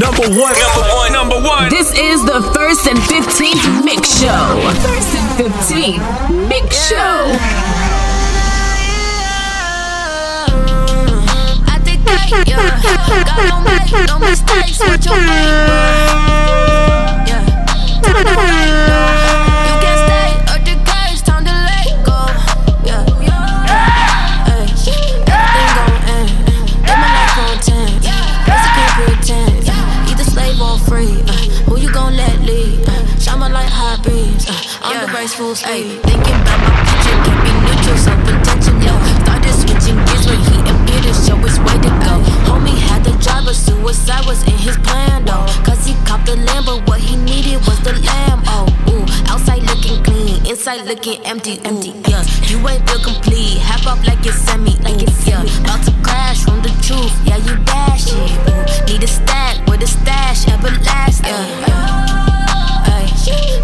Number one, number one, number one. This is the first and 15th Mix Show. First and 15th Mix Show. I think that, yeah. God don't no mistakes with your Yeah. The full speed. Thinking about my future, can't be neutral, so intentional. Started switching gears when he appeared to show his way to go. Homie had the driver, suicide was in his plan though. Cause he copped the lamb, but what he needed was the lamb. Oh, ooh, outside looking clean, inside looking empty. Empty, yeah. You ain't feel complete, half up like it's semi, like it's yeah. About to crash from the truth, yeah, you dash it. Ooh, need a stack with a stash, everlasting. Yeah, yeah. Ay,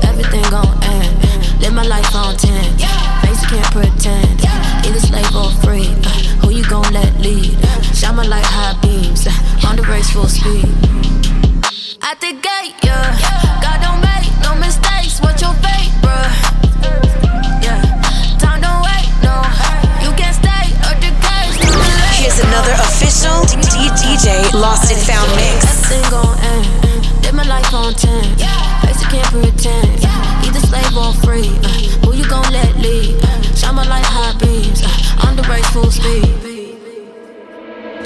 everything gon' end. Live my life on 10. Face can't pretend. Either slave or free. Uh, who you gon' let lead? Shine my light high beams. uh, On the race full speed. At the gate, yeah. God don't make no mistakes. What's your fate, bruh? Yeah. Time don't wait, no. You can't stay or the. Here's another official DJ Lost and Found mix. Live my life on 10. Face you can't pretend. Either slave or free. Uh, who you gon' let lead? Uh, shine my light high beams. Uh, on the race full speed.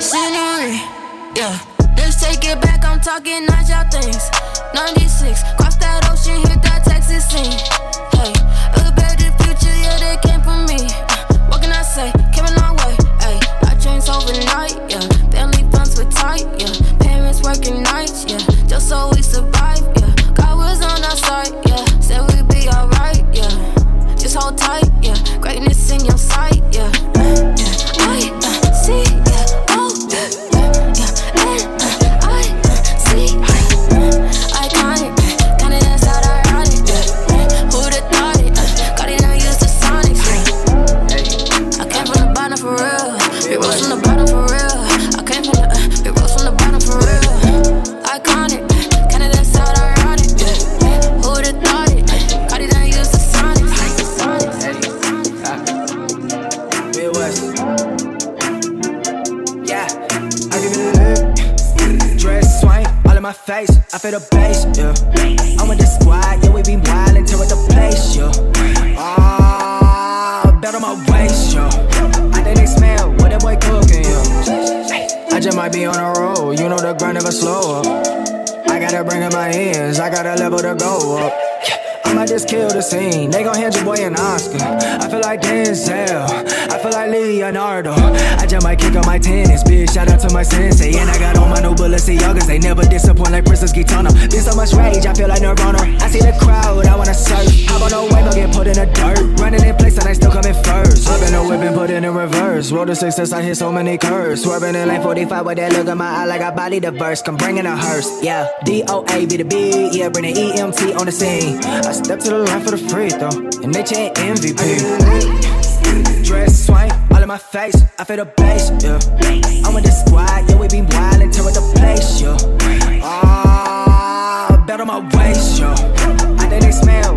Scenery, yeah. Let's take it back. I'm talking not y'all things. 96, cross that ocean, hit that Texas scene. Hey, back the future, yeah, they came from me. Uh, what can I say? Came a long way. Hey, I dreams overnight, yeah. Family funds were tight, yeah. Parents working nights, yeah. Just so we survive, yeah. God was on our side, yeah. Said we'd be alright, yeah. Just hold tight, yeah. Greatness in your sight, yeah. I feel the bass, yeah. I'm with the squad, yeah, we be wildin', tear up the place, yeah. Ah, bet on my waist, yeah. I think they smell what that boy cooking, yeah. I just might be on a roll, you know the grind never slow up. I gotta bring up my ends, I gotta level to go up. I might just kill the scene. They gon' hand your boy an Oscar. I feel like Denzel. I feel like Leonardo. I just might kick on my tennis. bitch. shout out to my sensei. And I got on my new Balenciagas. They never disappoint like Princess Gitana. Been so much rage, I feel like Nirvana. I see the crowd, I wanna surf. Hop on a wave, I'll get put in the dirt. Running in place and I still coming first. Swerving a whip and put it in reverse. Road to success, I hit so many curves. Swerving in lane 45 with that look in my eye like I body the verse. Come bringing a hearse. Yeah, DOA be the big. Yeah, bring the EMT on the scene. I step to the line for the free throw. And they chant MVP. Dress swing, all in my face. I feel the bass, yeah. I'm with the squad, yeah, we be wildin', tear up the place, yeah. Ah, bet on my waist, yeah. I think they smell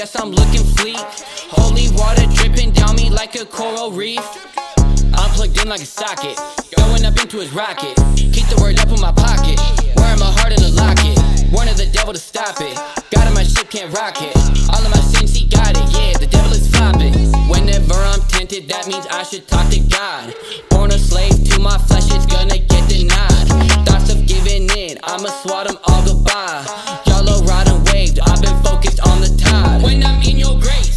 yes, I'm looking fleek. Holy water dripping down me like a coral reef. I'm plugged in like a socket, going up into his rocket. Keep the word up in my pocket, wearing my heart in a locket. Warning the devil to stop it. God in my ship can't rock it. All of my sins, he got it. Yeah, the devil is flopping. Whenever I'm tempted, that means I should talk to God. Born a slave to my flesh, it's gonna get denied. Thoughts of giving in, I'ma swat them all goodbye. Focused on the tide. When I'm in your grace,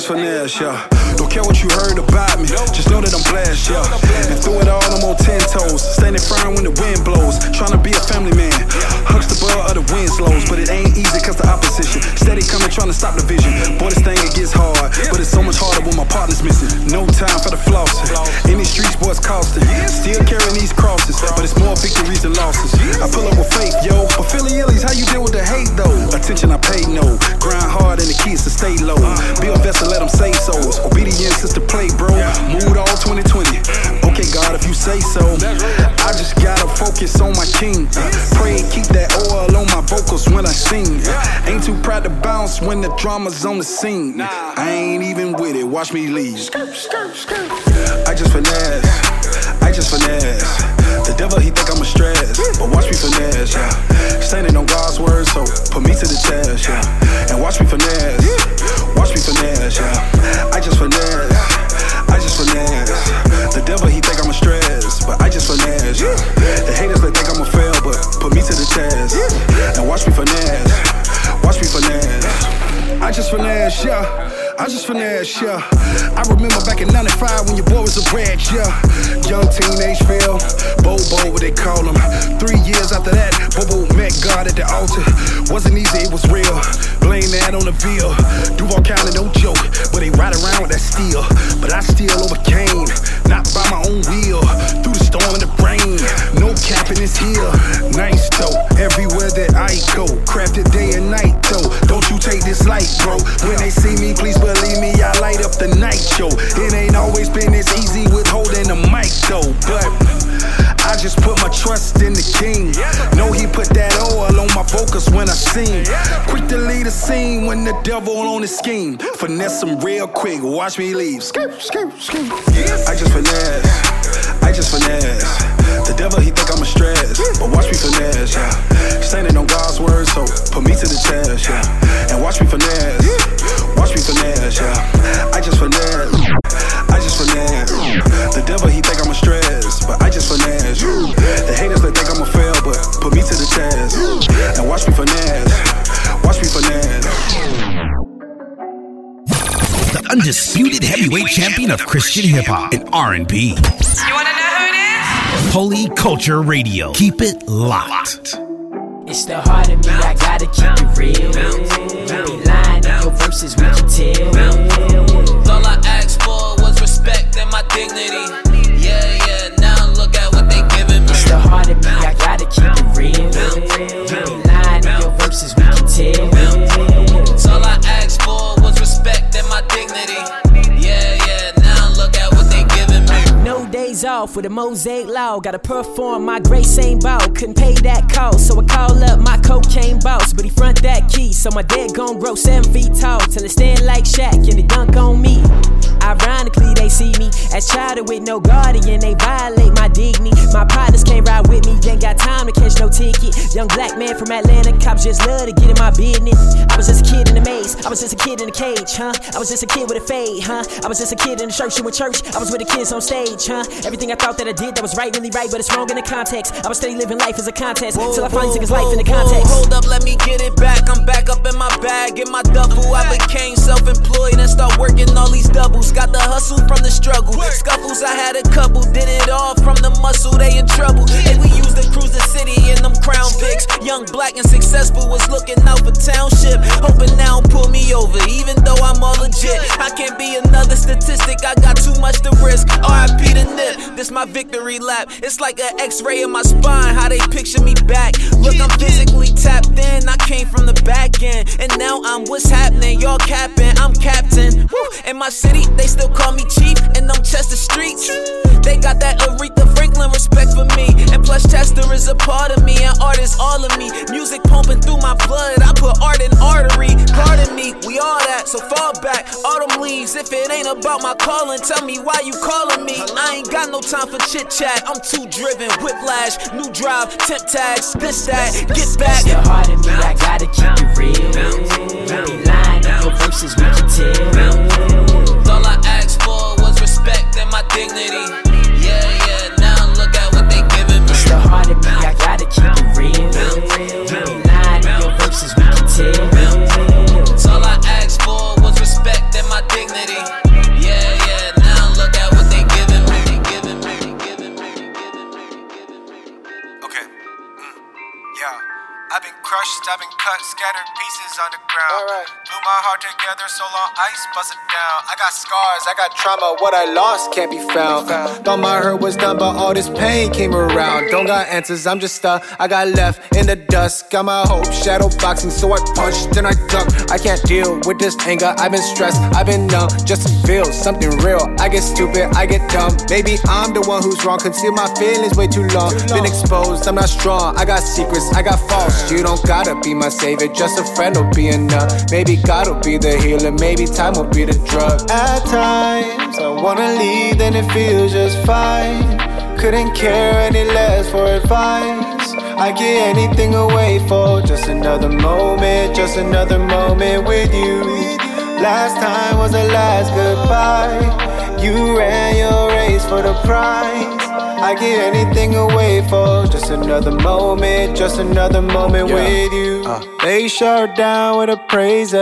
I just finesse, yeah. Don't care what you heard about me, just know that I'm blessed, yeah. And through it all, I'm on ten toes, standing firm when the wind blows. Trying to be a family man, hugs the ball of the Winslows, but it ain't easy cause the opposition steady coming, trying to stop the vision. Boy, this thing it gets hard, but it's so much harder when my partner's missing. No time for the flossing. In these streets, boy, it's costing. Still carrying these crosses, but it's more victories than losses. I pull up with faith, yo. But Philly Illies, how you deal with the hate though? Attention, I pay no. Grind hard and the keys to stay low. Drama's on the scene. Nah. I ain't even with it, watch me leave. I just finesse, I just finesse. The devil he think I'm a stress, but watch me finesse, yeah. Standing on God's word, so put me to the test, yeah. And watch me finesse, watch me finesse, yeah. I just finesse, I just finesse, yeah. I remember back in 95 when your boy was a brat, yeah. Young teenage Phil, Bobo, what they call him. Three years after that, Bobo met God at the altar. Wasn't easy, it was real. Blame that on the veal. Duval County, no joke, but they ride around with that steel. But I still overcame, not by my own will. Through the storm and the rain, no cap in this hill. Nice though, everywhere that I go. Crafted day and night though. Don't you take this light, bro. When they see me, please believe me, I light up the night show. It ain't always been this easy with holding the mic though, but I just put my trust in the king. Know he put that oil on my focus when I sing. Quick to lead a scene when the devil on his scheme. Finesse him real quick, watch me leave. Skirt, skirt, skirt. I just finesse, I just finesse. The devil he think I'm a stress, but watch me finesse, yeah. Standing on God's word, so put me to the test, yeah. And watch me finesse, watch me finesse, yeah. I just finesse, I just finesse. The devil he think I'm a stress, but I just finesse. The haters they think I'm a fail, but put me to the test. And watch me finesse, watch me finesse. undisputed heavyweight champion of Christian hip hop and R&B. Holy Culture Radio. Keep it locked. It's the heart of me, I gotta keep it real. Be lying in your verses, tell. Off with a mosaic law. Gotta perform my grace ain't ball. Couldn't pay that cost, so I call up my cocaine boss. But he front that key, so my dead gon' grow seven feet tall. Till it stand like Shaq and they dunk on me. Ironically, they see me. As child with no guardian, they violate my dignity. My partners can't ride with me, ain't got time to catch no ticket. Young black man from Atlanta, cops just love to get in my business. I was just a kid in the maze, I was just a kid in the cage, huh? I was just a kid with a fade, huh? I was just a kid in the church, with church. I was with the kids on stage, huh? Everything I thought that I did that was right, really right, but it's wrong in the context. I was steady living life as a contest till I finally took his life in the context. Hold up, let me get it back. I'm back up in my bag, in my duffel. I became self-employed and start working all these doubles. Got the hustle from the struggle. Scuffles, I had a couple. Did it all from the muscle, Young, black, and successful was looking out for township. Hoping now pull me over, even though I'm all legit. I can't be another statistic, I got too much to risk. RIP the nip, this my victory lap. It's like an x ray in my spine, how they picture me back. Look, I'm physically tapped in, I came from the back end. And now I'm what's happening, y'all capping, I'm captain. Woo. In my city, they still call me chief, and them Chester streets. They got that Aretha Franklin respect for me. And plus, Chester is a part of me, and art is all of me. Music pumping through my blood, I put art in artery. Pardon me, we all that, so fall back. Autumn leaves, if it ain't about my calling, tell me why you calling me. I ain't got no time for chit chat, I'm too driven. Whiplash, new drive, temp tags, this, that, get back. Still hard in me, I gotta keep it real. Be lying in your verses, we can tell. All I asked for was respect and my dignity. Yeah, yeah, now look at what they giving me. Still hard in me, I gotta keep it real. You be lying in your verses, we can tell. All I asked for was respect and my dignity. Yeah, yeah, now look at what they giving. Giving me, giving me, giving me, giving me. Okay. Mm. Yeah. I've been crushed, I've been cut, scattered pieces on the ground. Blew my heart together so long ice bust it down. I got scars, I got trauma, what I lost can't be found. Thought my hurt was done, but all this pain came around. Don't got answers, I'm just stuck. I got left in the dust. Got my hope, shadow boxing, so I punched then I duck. I can't deal with this anger, I've been stressed, I've been numb, just to feel something real. I get stupid, I get dumb. Maybe I'm the one who's wrong, conceal my feelings way too long. Been exposed, I'm not strong, I got secrets, I got faults. You don't gotta be my savior, just a friend will be enough. Maybe God will be the healer, maybe time will be the drug. At times, I wanna leave, then it feels just fine. Couldn't care any less for advice. I get anything away for just another moment, just another moment with you. Last time was the last goodbye. You ran your race for the prize. I get anything away for just another moment, just another moment with you. they shut down with the praises.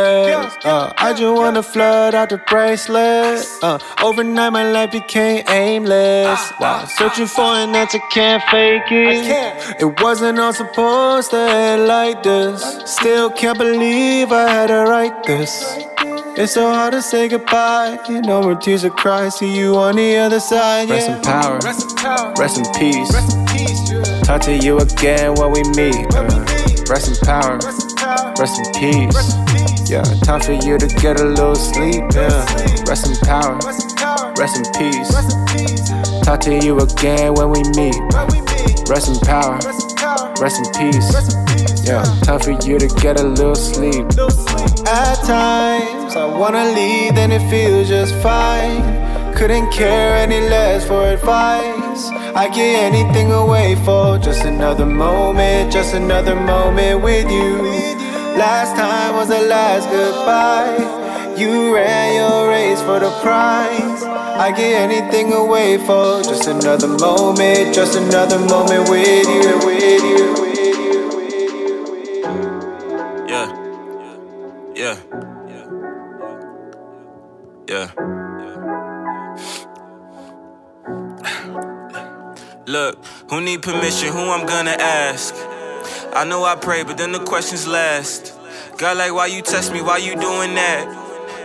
Uh, I just wanna flood out the bracelet. Uh, overnight my life became aimless. While searching for an answer, can't fake it. It wasn't all supposed to end like this. Still can't believe I had to write this. It's so hard to say goodbye. No more tears of cry. See you on the other side. Rest in power. Rest in Rest in peace. Talk to you again when we meet. Rest in power. Rest in peace. Yeah, time for you to get a little sleep. Yeah. Rest in power. Rest in peace. Talk to you again when we meet. Rest in power. Rest in peace. Yeah, time for you to get a little sleep. At times, I wanna leave, then it feels just fine. Couldn't care any less for advice. I give anything away for just another moment, just another moment with you. Last time was the last goodbye. You ran your race for the prize. I give anything away for just another moment, just another moment with you, with you. Yeah, yeah. Yeah. Yeah. Look, who need permission? Who I'm gonna ask? I know I pray, but then the questions last. God, like, why you test me? Why you doing that?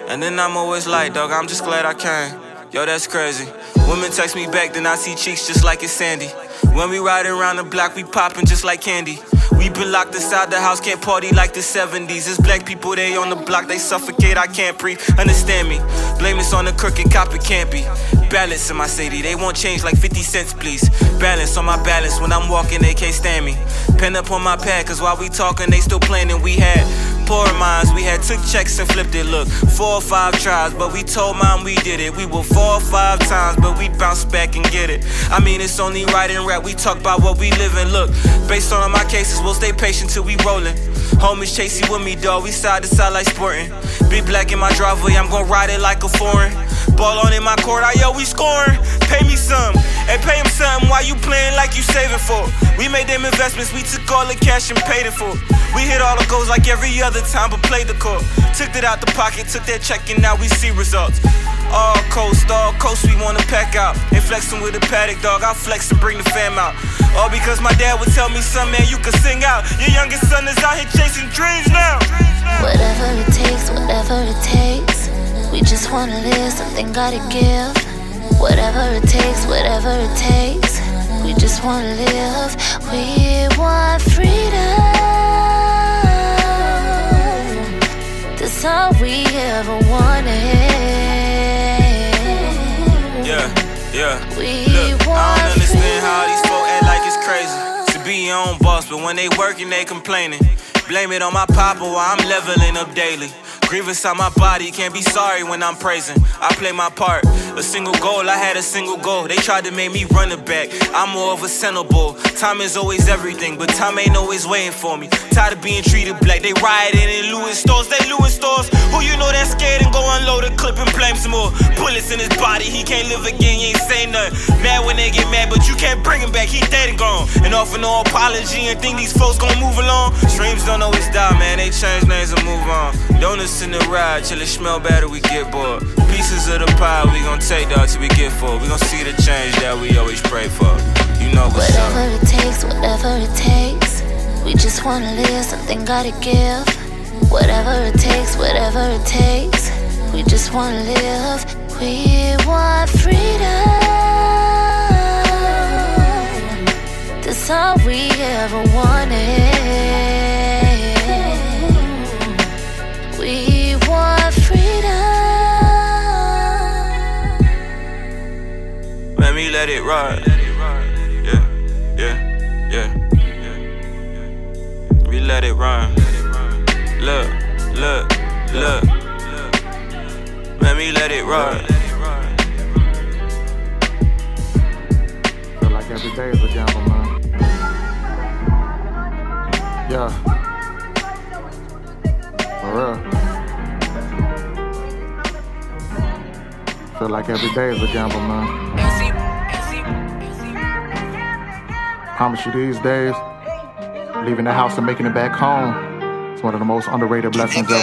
And then I'm always like, dog, I'm just glad I came. Yo, that's crazy. Women text me back, then I see cheeks just like it's Sandy. When we riding around the block, we popping just like candy. We been locked inside the house, can't party like the 70s. It's black people, they on the block, they suffocate, I can't breathe. Understand me? Blame this on the crooked cop, it can't be. Balance in my city, they won't change like 50 cents, please. Balance on my balance, when I'm walking, they can't stand me. Pen up on my pad, cause while we talking, they still planning. We had Poor minds, we had took checks and flipped it. Look, four or five tries, but we told mom we did it. We were four or five times, but we bounce back and get it. I mean, it's only right and rap. We talk about what we live in. Look, based on my cases, we'll stay patient till we rollin'. Homies chasing with me, dog. We side to side like sporting. Big black in my driveway, I'm gon' ride it like a foreign. Ball on in my court, I yo, we scoring. Pay me some, and pay him something Why you playing like you saving for. We made them investments, we took all the cash and paid it for. We hit all the goals like every other time, but played the court. Took it out the pocket, took that check, and now we see results. All coast, all coast, we wanna pack out. Ain't flexing with a paddock, dog. I'll flex and bring the out. All because my dad would tell me, son, man, you can sing out. Your youngest son is out here chasing dreams now. Whatever it takes, whatever it takes. We just wanna live, something gotta give. Whatever it takes, whatever it takes. We just wanna live. We want freedom. That's all we ever wanted. Yeah, yeah. We Look, I don't understand how these own boss, but when they working, they complaining. Blame it on my papa while I'm leveling up daily. Grievous on my body, can't be sorry when I'm praising. I play my part. A single goal, I had a single goal. They tried to make me run it back. I'm more of a center. Time is always everything, but time ain't always waiting for me. Tired of being treated black. They rioting in Lewis stores, they Lewis stores. Who you know that scared and go unload a clip and blame some more. Bullets in his body, he can't live again, he ain't say nothing. Mad when they get mad, but you can't bring him back, he dead and gone. And offer no apology and think these folks gon' move along. Streams don't always die, man, they change names and move on. Donuts in the ride till it smell better, we get bored. Pieces of the pie we gon' take dog till we get full. We gon' see the change that we always pray for. You know what's Whatever up. it takes, whatever it takes. We just wanna live, something gotta give. Whatever it takes, whatever it takes. We just wanna live. We want freedom. That's all we ever wanted. It ride. Yeah, yeah, yeah. We let it run. Look, look, look. Let me let it ride. Feel like every day is a gamble, man. Yeah. For real. Feel like every day is a gamble, man. Promise you these days, leaving the house and making it back home. It's one of the most underrated blessings ever.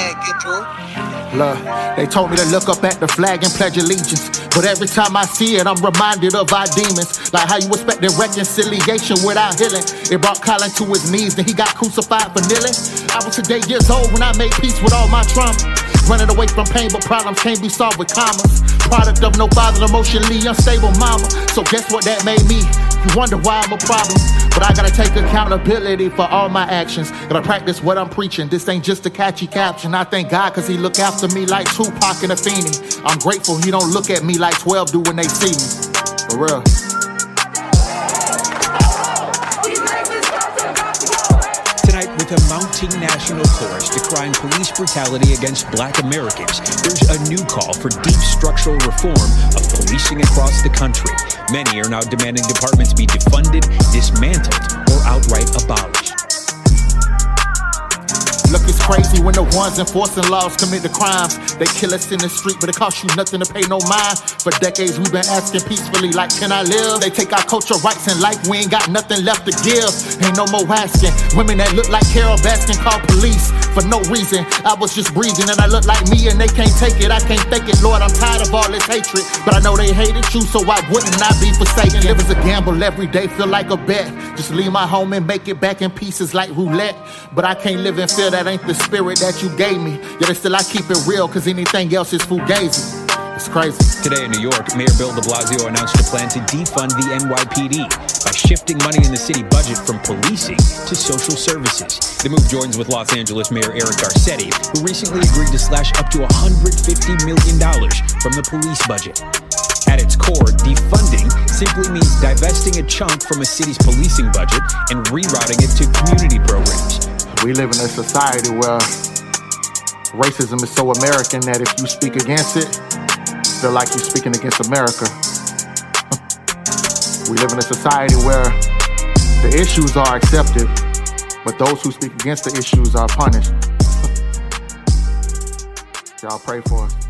Look, they told me to look up at the flag and pledge allegiance. But every time I see it, I'm reminded of our demons. Like how you expected reconciliation without healing. It brought Colin to his knees, then he got crucified for kneeling. I was today years old when I made peace with all my trauma. Running away from pain, but problems can't be solved with commas. Product of no father, emotionally unstable mama. So guess what that made me? You wonder why I'm a problem. But I gotta take accountability for all my actions. Gotta practice what I'm preaching. This ain't just a catchy caption. I thank God cause he look after me like Tupac and Afeni. I'm grateful he don't look at me like 12 do when they see me. For real. With a mounting national chorus decrying police brutality against black Americans, there's a new call for deep structural reform of policing across the country. Many are now demanding departments be defunded, dismantled, or outright abolished. Crazy when the ones enforcing laws commit the crimes. They kill us in the street, but it costs you nothing to pay no mind. For decades, we've been asking peacefully, like, can I live? They take our culture rights and life, we ain't got nothing left to give. Ain't no more asking. Women that look like Carole Baskin call police for no reason. I was just breathing and I look like me and they can't take it. I can't fake it, Lord. I'm tired of all this hatred. But I know they hated you, so why wouldn't I be forsaken? Live as a gamble every day, feel like a bet. Just leave my home and make it back in pieces like roulette. But I can't live and feel that ain't the spirit that you gave me. Yet still I keep it real, cause anything else is fugazi. It's crazy. Today in New York, Mayor Bill de Blasio announced a plan to defund the NYPD by shifting money in the city budget from policing to social services. The move joins with Los Angeles Mayor Eric Garcetti, who recently agreed to slash up to $150 million from the police budget. At its core, defunding simply means divesting a chunk from a city's policing budget and rerouting it to community programs. We live in a society where racism is so American that if you speak against it, feel like you're speaking against America. we live in a society where the issues are accepted, but those who speak against the issues are punished. Y'all pray for us.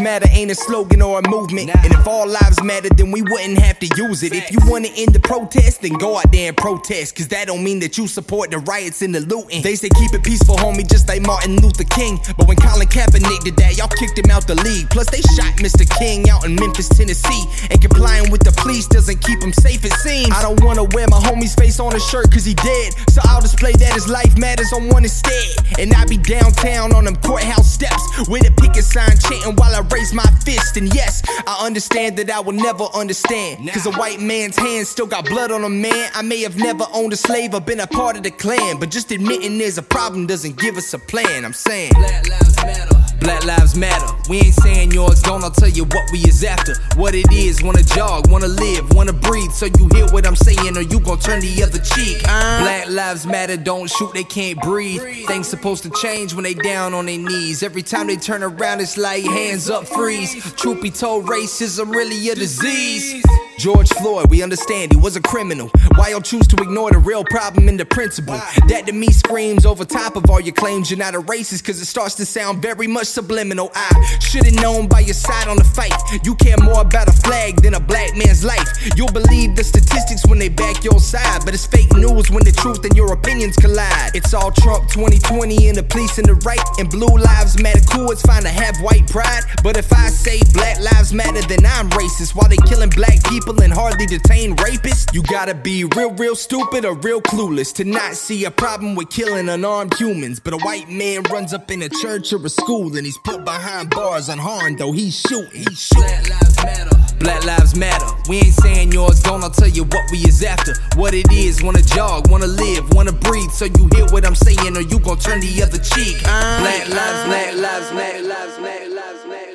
Matter ain't a slogan or a movement. Nah. And if all lives matter, then we wouldn't have to use it. If you wanna end the protest, then go out there and protest. Cause that don't mean that you support the riots and the looting. They say keep it peaceful, homie, just like Martin Luther King. But when Colin Kaepernick did that, y'all kicked him out the league. Plus, they shot Mr. King out in Memphis, Tennessee. And complying with the police doesn't keep him safe, it seems. I don't wanna wear my homie's face on a shirt cause he dead. So I'll display that his life matters on one instead. And I be downtown on them courthouse steps with a picket sign chanting while I raise my fist. And yes, I understand that I will never understand. Cause a white man's hand still got blood on a man. I may have never owned a slave or been a part of the Klan. But just admitting there's a problem doesn't give us a plan. I'm saying. Black lives matter. Black lives matter. We ain't saying yours gone, I'll tell you what we is after. What it is, wanna jog, wanna live, wanna breathe. So you hear what I'm saying, or you gon' turn the other cheek. Uh, Black lives matter, don't shoot, they can't breathe. Things supposed to change when they down on their knees. Every time they turn around, it's like hands up, freeze. Truth be told, racism really a disease. George Floyd, we understand he was a criminal. Why y'all choose to ignore the real problem in the principle? That to me screams over top of all your claims you're not a racist, cause it starts to sound very much subliminal. I should've known by your side on the fight. You care more about a flag than a black man's life. You'll believe the statistics when they back your side, but it's fake news when the truth and your opinions collide. It's all Trump 2020 and the police and the right, and blue lives matter cool. It's fine to have white pride, but if I say black lives matter, then I'm racist. While they killing black people and hardly detain rapists. You gotta be real, real stupid or real clueless to not see a problem with killing unarmed humans. But a white man runs up in a church or a school and he's put behind bars unharmed, though he's shooting. He's shooting. Black lives matter. Black lives matter. We ain't saying yours gone, I'll tell you what we is after. What it is, wanna jog, wanna live, wanna breathe. So you hear what I'm saying, or you gon' turn the other cheek. Black lives, black lives, black lives, black lives, black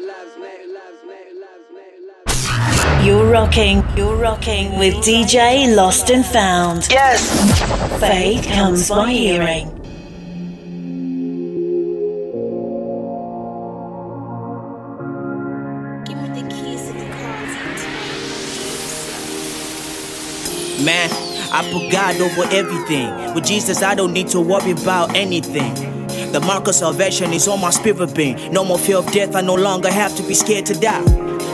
lives. You're rocking, you're rocking with DJ Lost and Found. Yes. Faith comes by hearing. Man, I put God over everything. With Jesus, I don't need to worry about anything. The mark of salvation is on my spirit being. No more fear of death, I no longer have to be scared to die.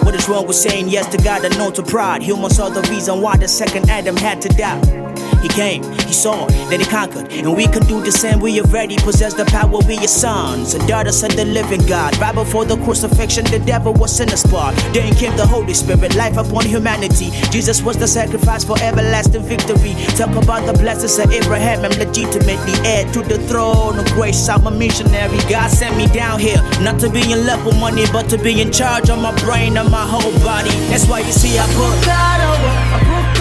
What is wrong with saying yes to God and no to pride? Humans are the reason why the second Adam had to die. He came, he saw, then he conquered. And we can do the same. We already possess the power. We are sons and daughters of the living God. Right before the crucifixion, the devil was in a spot. Then came the Holy Spirit, life upon humanity. Jesus was the sacrifice for everlasting victory. Talk about the blessings of Abraham. I'm legitimately heir to the throne of grace. I'm a missionary. God sent me down here, not to be in love with money, but to be in charge of my brain and my whole body. That's why you see I put God over. I put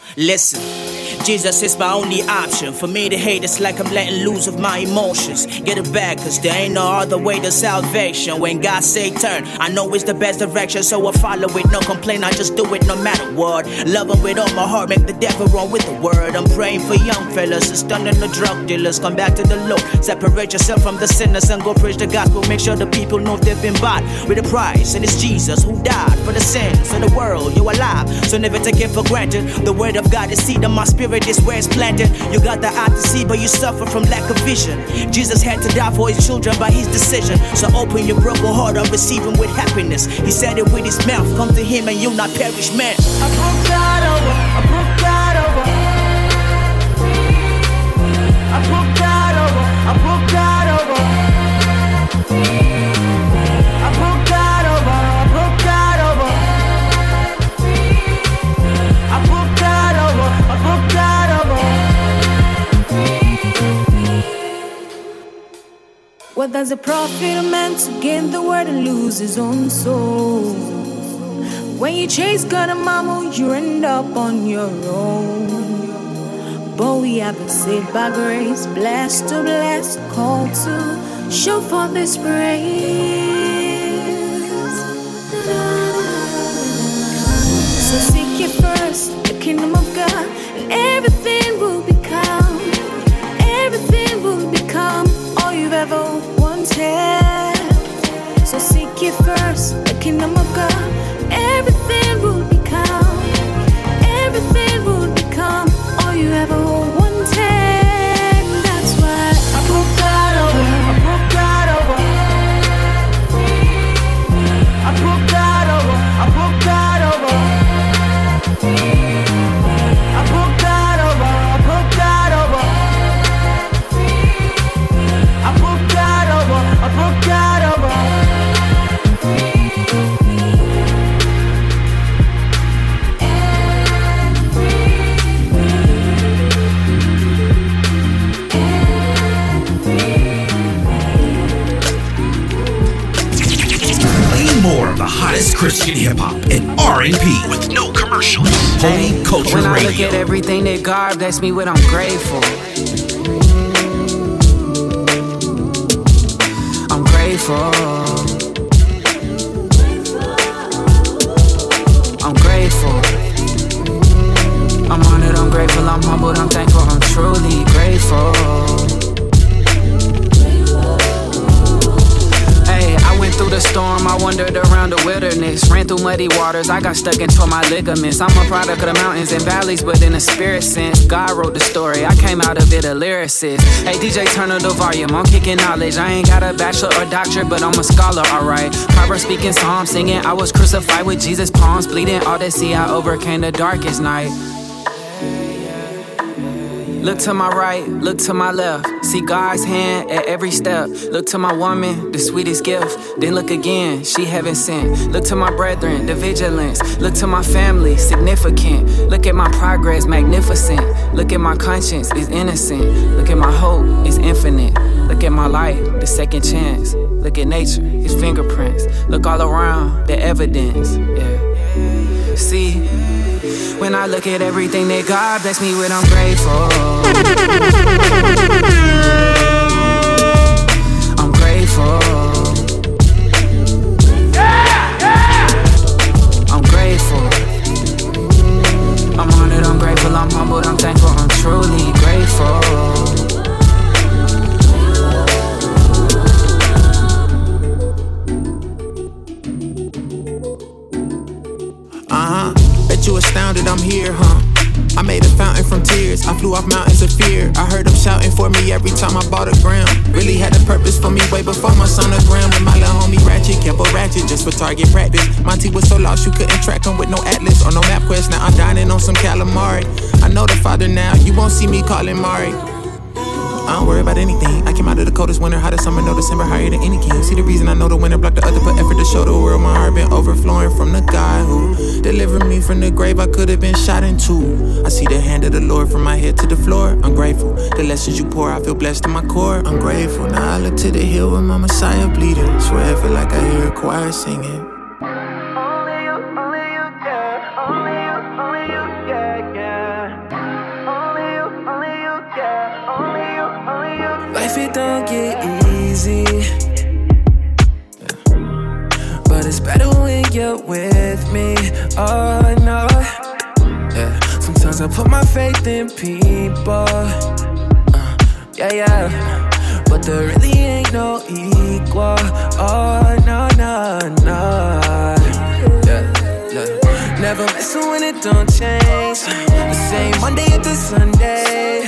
listen. Jesus is my only option. For me to hate, it's like I'm letting loose of my emotions. Get it back, cause there ain't no other way to salvation. When God say turn, I know it's the best direction, so I follow it. No complaint, I just do it no matter what. Love him with all my heart, make the devil run with the word. I'm praying for young fellas and stunning the drug dealers. Come back to the Lord, separate yourself from the sinners and go preach the gospel. Make sure the people know they've been bought with a price. And it's Jesus who died for the sins of the world. You're alive, so never take it for granted. The word of God is seed in my spirit is where it's planted. You got the eye to see, but you suffer from lack of vision. Jesus had to die for his children by his decision. So open your broken heart and receive him with happiness. He said it with his mouth. Come to him and you'll not perish, man. I broke God over. I broke God over. I broke God over. I broke God What does a prophet a man to gain the world and lose his own soul? When you chase God and mama, you end up on your own. But we have been saved by grace, blessed to bless, called to show for this praise. First the kingdom Holy Culture When I look at everything that God blessed me with, I'm grateful. I'm grateful. Muddy waters, I got stuck into my ligaments. I'm a product of the mountains and valleys, but in a spirit sense. God wrote the story, I came out of it a lyricist. Hey, DJ, turn up the volume, I'm kicking knowledge. I ain't got a bachelor or doctorate, but I'm a scholar, alright. Proverbs speaking, psalms singing. I was crucified with Jesus' palms bleeding. All that see, I overcame the darkest night. Look to my right, look to my left. See God's hand at every step. Look to my woman, the sweetest gift. Then look again, she heaven sent. Look to my brethren, the vigilance. Look to my family, significant. Look at my progress, magnificent. Look at my conscience, is innocent. Look at my hope, is infinite. Look at my life, the second chance. Look at nature, his fingerprints. Look all around, the evidence. Yeah. See, when I look at everything that God blessed me with, I'm grateful. target practice. Monty was so lost you couldn't track him with no atlas or no map quest. Now I'm dining on some calamari. I know the father now. You won't see me calling Mari. I don't worry about anything. I came out of the coldest winter, hottest summer, no December, higher than any king. See the reason I know the winter blocked the other, put effort to show the world my heart been overflowing from the guy who delivered me from the grave I could have been shot in two. I see the hand of the Lord from my head to the floor. I'm grateful. The lessons you pour, I feel blessed in my core. I'm grateful. Now I look to the hill where my Messiah bleeding. Swear I feel like I hear a choir singing. Don't get easy. But it's better when you're with me. Oh no. Yeah. Sometimes I put my faith in people. Uh, yeah, yeah. But there really ain't no equal. Oh no, no, no. Yeah. Never messing when it don't change. The same Monday into Sunday.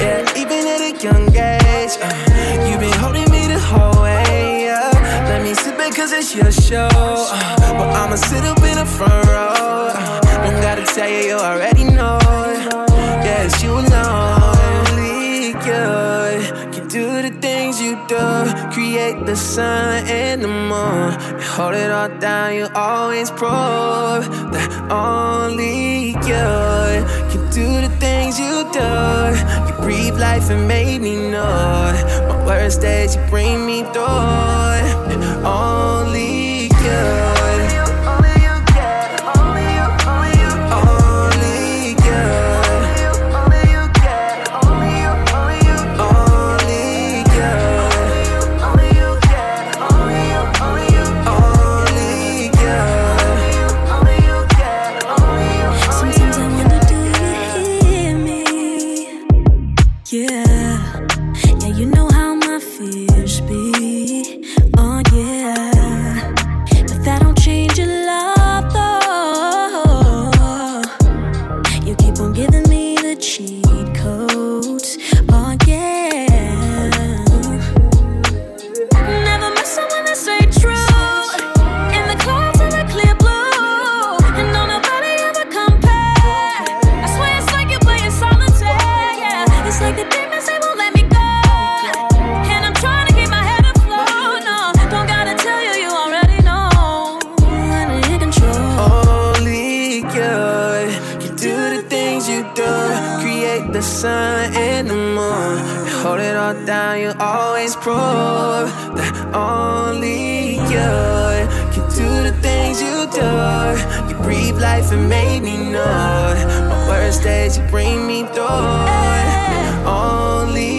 Yeah, even at a young age. Uh, you've been holding me the whole way. Yeah. Let me sit back cause it's your show. Uh, but I'ma sit up in the front row. Uh, don't gotta tell you, you already know. It's you alone. Only you can do the you do. create the sun and the moon. You hold it all down, you always prove that only you can do the things you do. You breathe life and made me know. My worst days, you bring me through. Only Hold it all down, you always prove that only you can do the things you do. You breathe life and made me know. My worst days, you bring me through. Only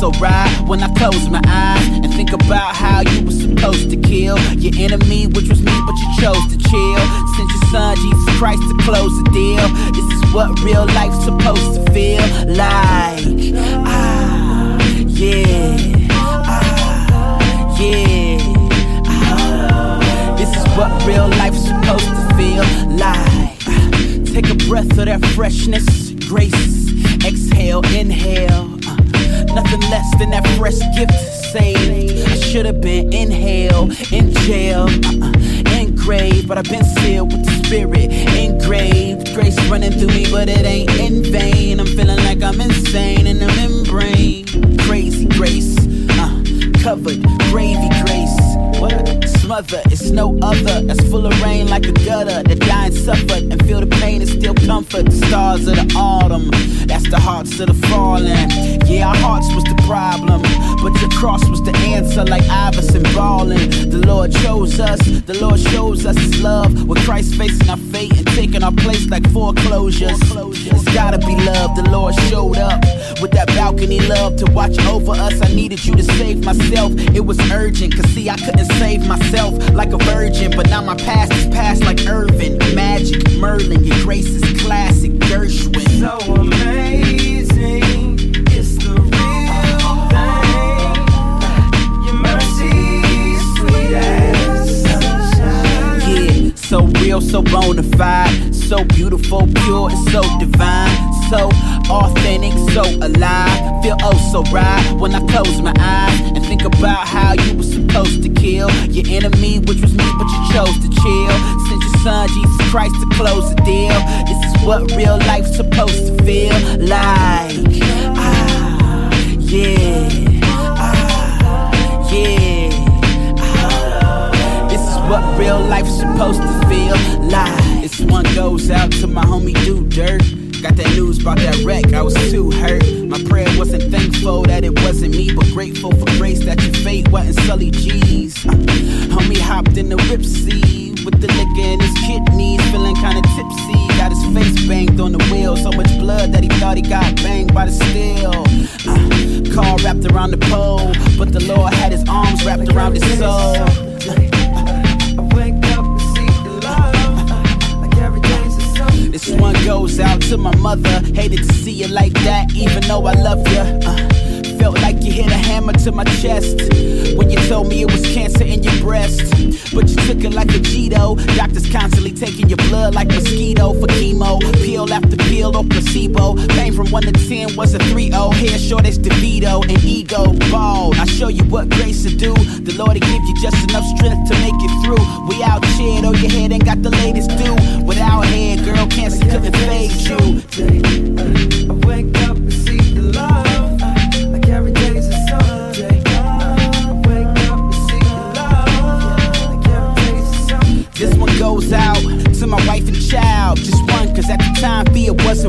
so right when I close my eyes and think about how you were supposed to kill your enemy, which was me, but you chose to chill. Sent your son Jesus Christ to close the deal. This is what real life's supposed to feel like. Ah, yeah. Ah, yeah. This is what real life's supposed to feel like. Take a breath of that freshness, grace. Exhale, inhale. Nothing less than that fresh gift saved. I should have been in hell, in jail, uh-uh, but I've been sealed with the spirit engraved. Grace running through me, but it ain't in vain. I'm feeling like I'm insane in the membrane. Crazy grace, uh, covered gravy grace. What? smother. It's no other that's full of rain like a gutter. The dying suffered and feel the pain and still comfort. The stars of the autumn, that's the hearts of the fallen. Yeah, our hearts was the problem. But the cross was the answer, like Iverson balling. The Lord chose us, the Lord shows us his love. With Christ facing our fate and taking our place like foreclosures. It's gotta be love, the Lord showed up. With that balcony love to watch over us, I needed you to save myself. It was urgent, cause see, I couldn't save myself like a virgin. But now my past is past like Earvin, Magic, Merlin. Your grace is classic, Gershwin. So amazing. So real, so bona fide, so beautiful, pure, and so divine. So authentic, so alive. Feel oh so right when I close my eyes and think about how you were supposed to kill your enemy, which was me, but you chose to chill. Sent your son Jesus Christ to close the deal. This is what real life's supposed to feel like. Ah, yeah. what real life's supposed to feel like. This one goes out to my homie Do Dirt. Got that news about that wreck, I was too hurt. My prayer wasn't thankful that it wasn't me, but grateful for grace that your fate wasn't Sully G's. Uh, homie hopped in the ripsy with the liquor in his kidneys, feeling kinda tipsy. Got his face banged on the wheel, so much blood that he thought he got banged by the steel. Uh, car wrapped around the pole, but the Lord had his arms wrapped around his soul. Out to my mother. Hated to see you like that, even though I love you. Uh, felt like you hit a hammer to my chest when you told me it was cancer in your breast. But you took it like a Cheeto. Doctors constantly taking your blood like mosquito for chemo. Peel after peel or placebo. Pain from 1 to 10 was a 3 0. Hair short as DeVito and ego bald. I show you what grace to do. The Lord will give you just enough strength to make it through. We out here, though your head ain't got the latest do. Without hair, girl, cancer couldn't fade you.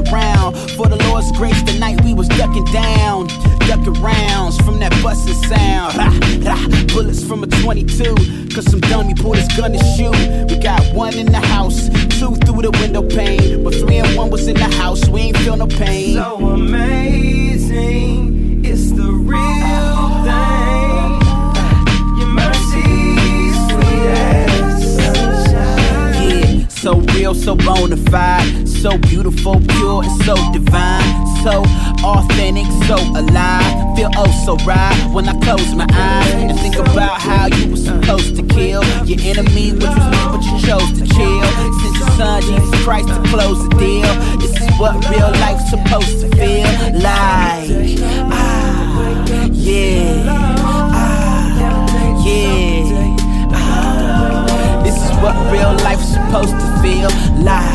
Around. For the Lord's grace, the night we was ducking down. Ducking rounds from that busting sound. Ha, ha, bullets from a 22. Cause some dummy pulled his gun to shoot. We got one in the house, two through the window pane. But three and one was in the house, we ain't feel no pain. So amazing, it's the real thing. Your mercy, sweet as yeah, so real, so bona fide, so beautiful, pure, and so divine, so authentic, so alive. Feel oh so right when I close my eyes and think about how you were supposed to kill your enemy, which was me, but you chose to chill. Sent your son Jesus Christ to close the deal. This is what real life's supposed to feel like. Ah, yeah, ah, yeah. Ah. This is what real life's supposed to feel like.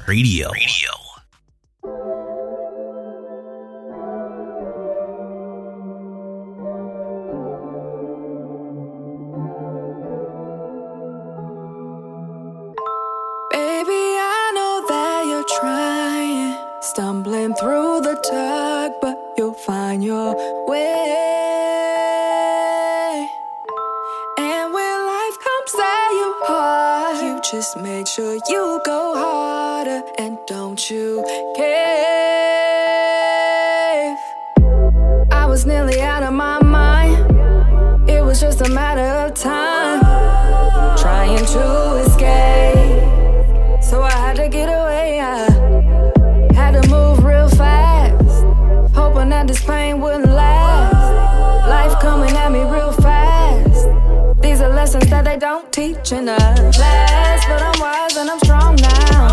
Empire Radio. Radio. stumbling through the dark, but you'll find your way. And when life comes at you hard, you just make sure you go hard water, and don't you cave. I was nearly out of my mind, it was just a matter of time. Trying to escape, so I had to get away. I had to move real fast, hoping that this pain wouldn't last. Life coming at me real fast. These are lessons that they don't teach in a class, but I'm wise and I'm strong now.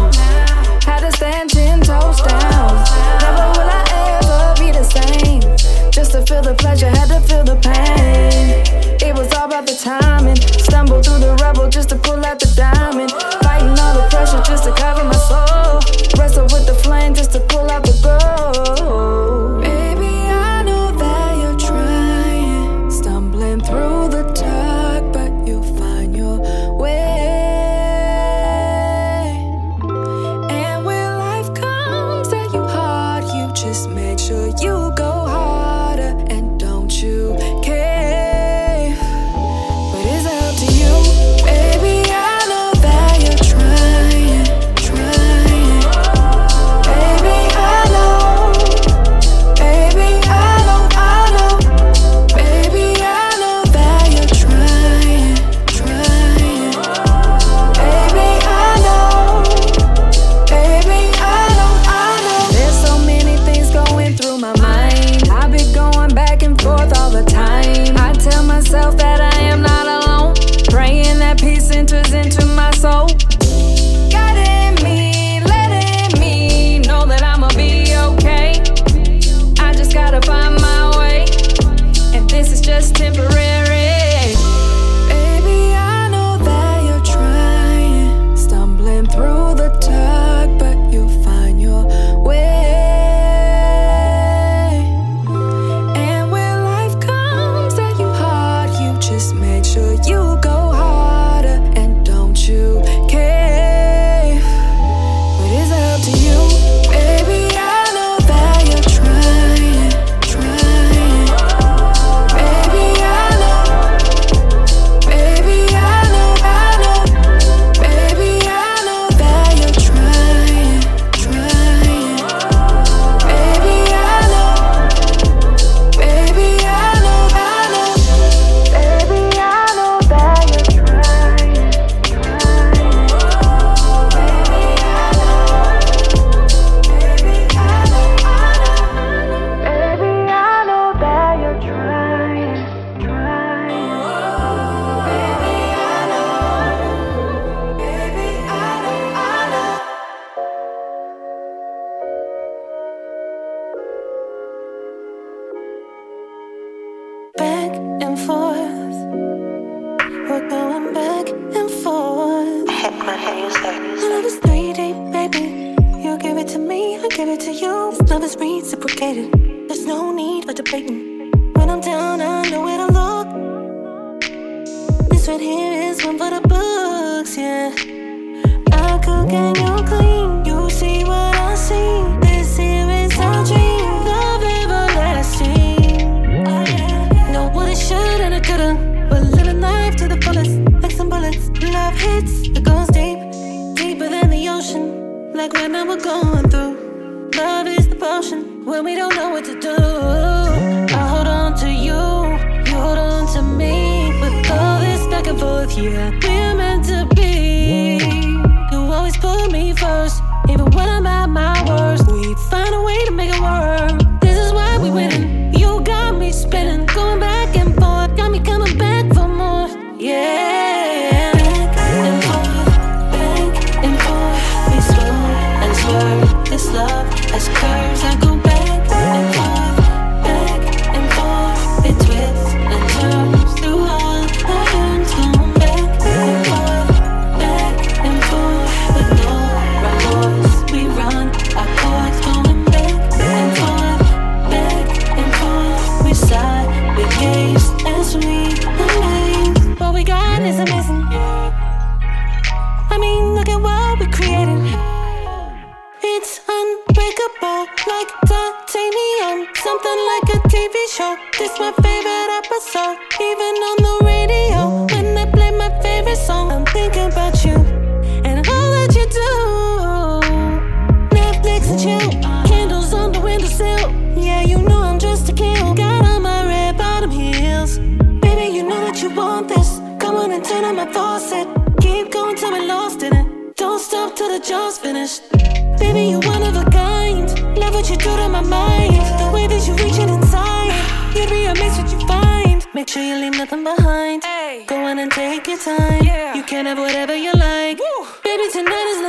Never will I ever be the same. Just to feel the pleasure, had to feel the pain. It was all about the timing. Stumbled through the rubble just to pull out the diamond. Fighting all the pressure just to cover my soul. Wrestle with the flame just to pull out the gold. we're going through. Love is the potion when we don't know what to do. I hold on to you, you hold on to me. With all this back and forth, yeah, we're meant to be. You always put me first, even when I'm at my worst. We've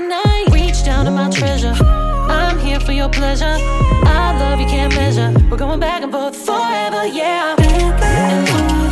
tonight. Reach down to my treasure. I'm here for your pleasure. I love you, can't measure. We're going back and forth forever, yeah. Back and forth.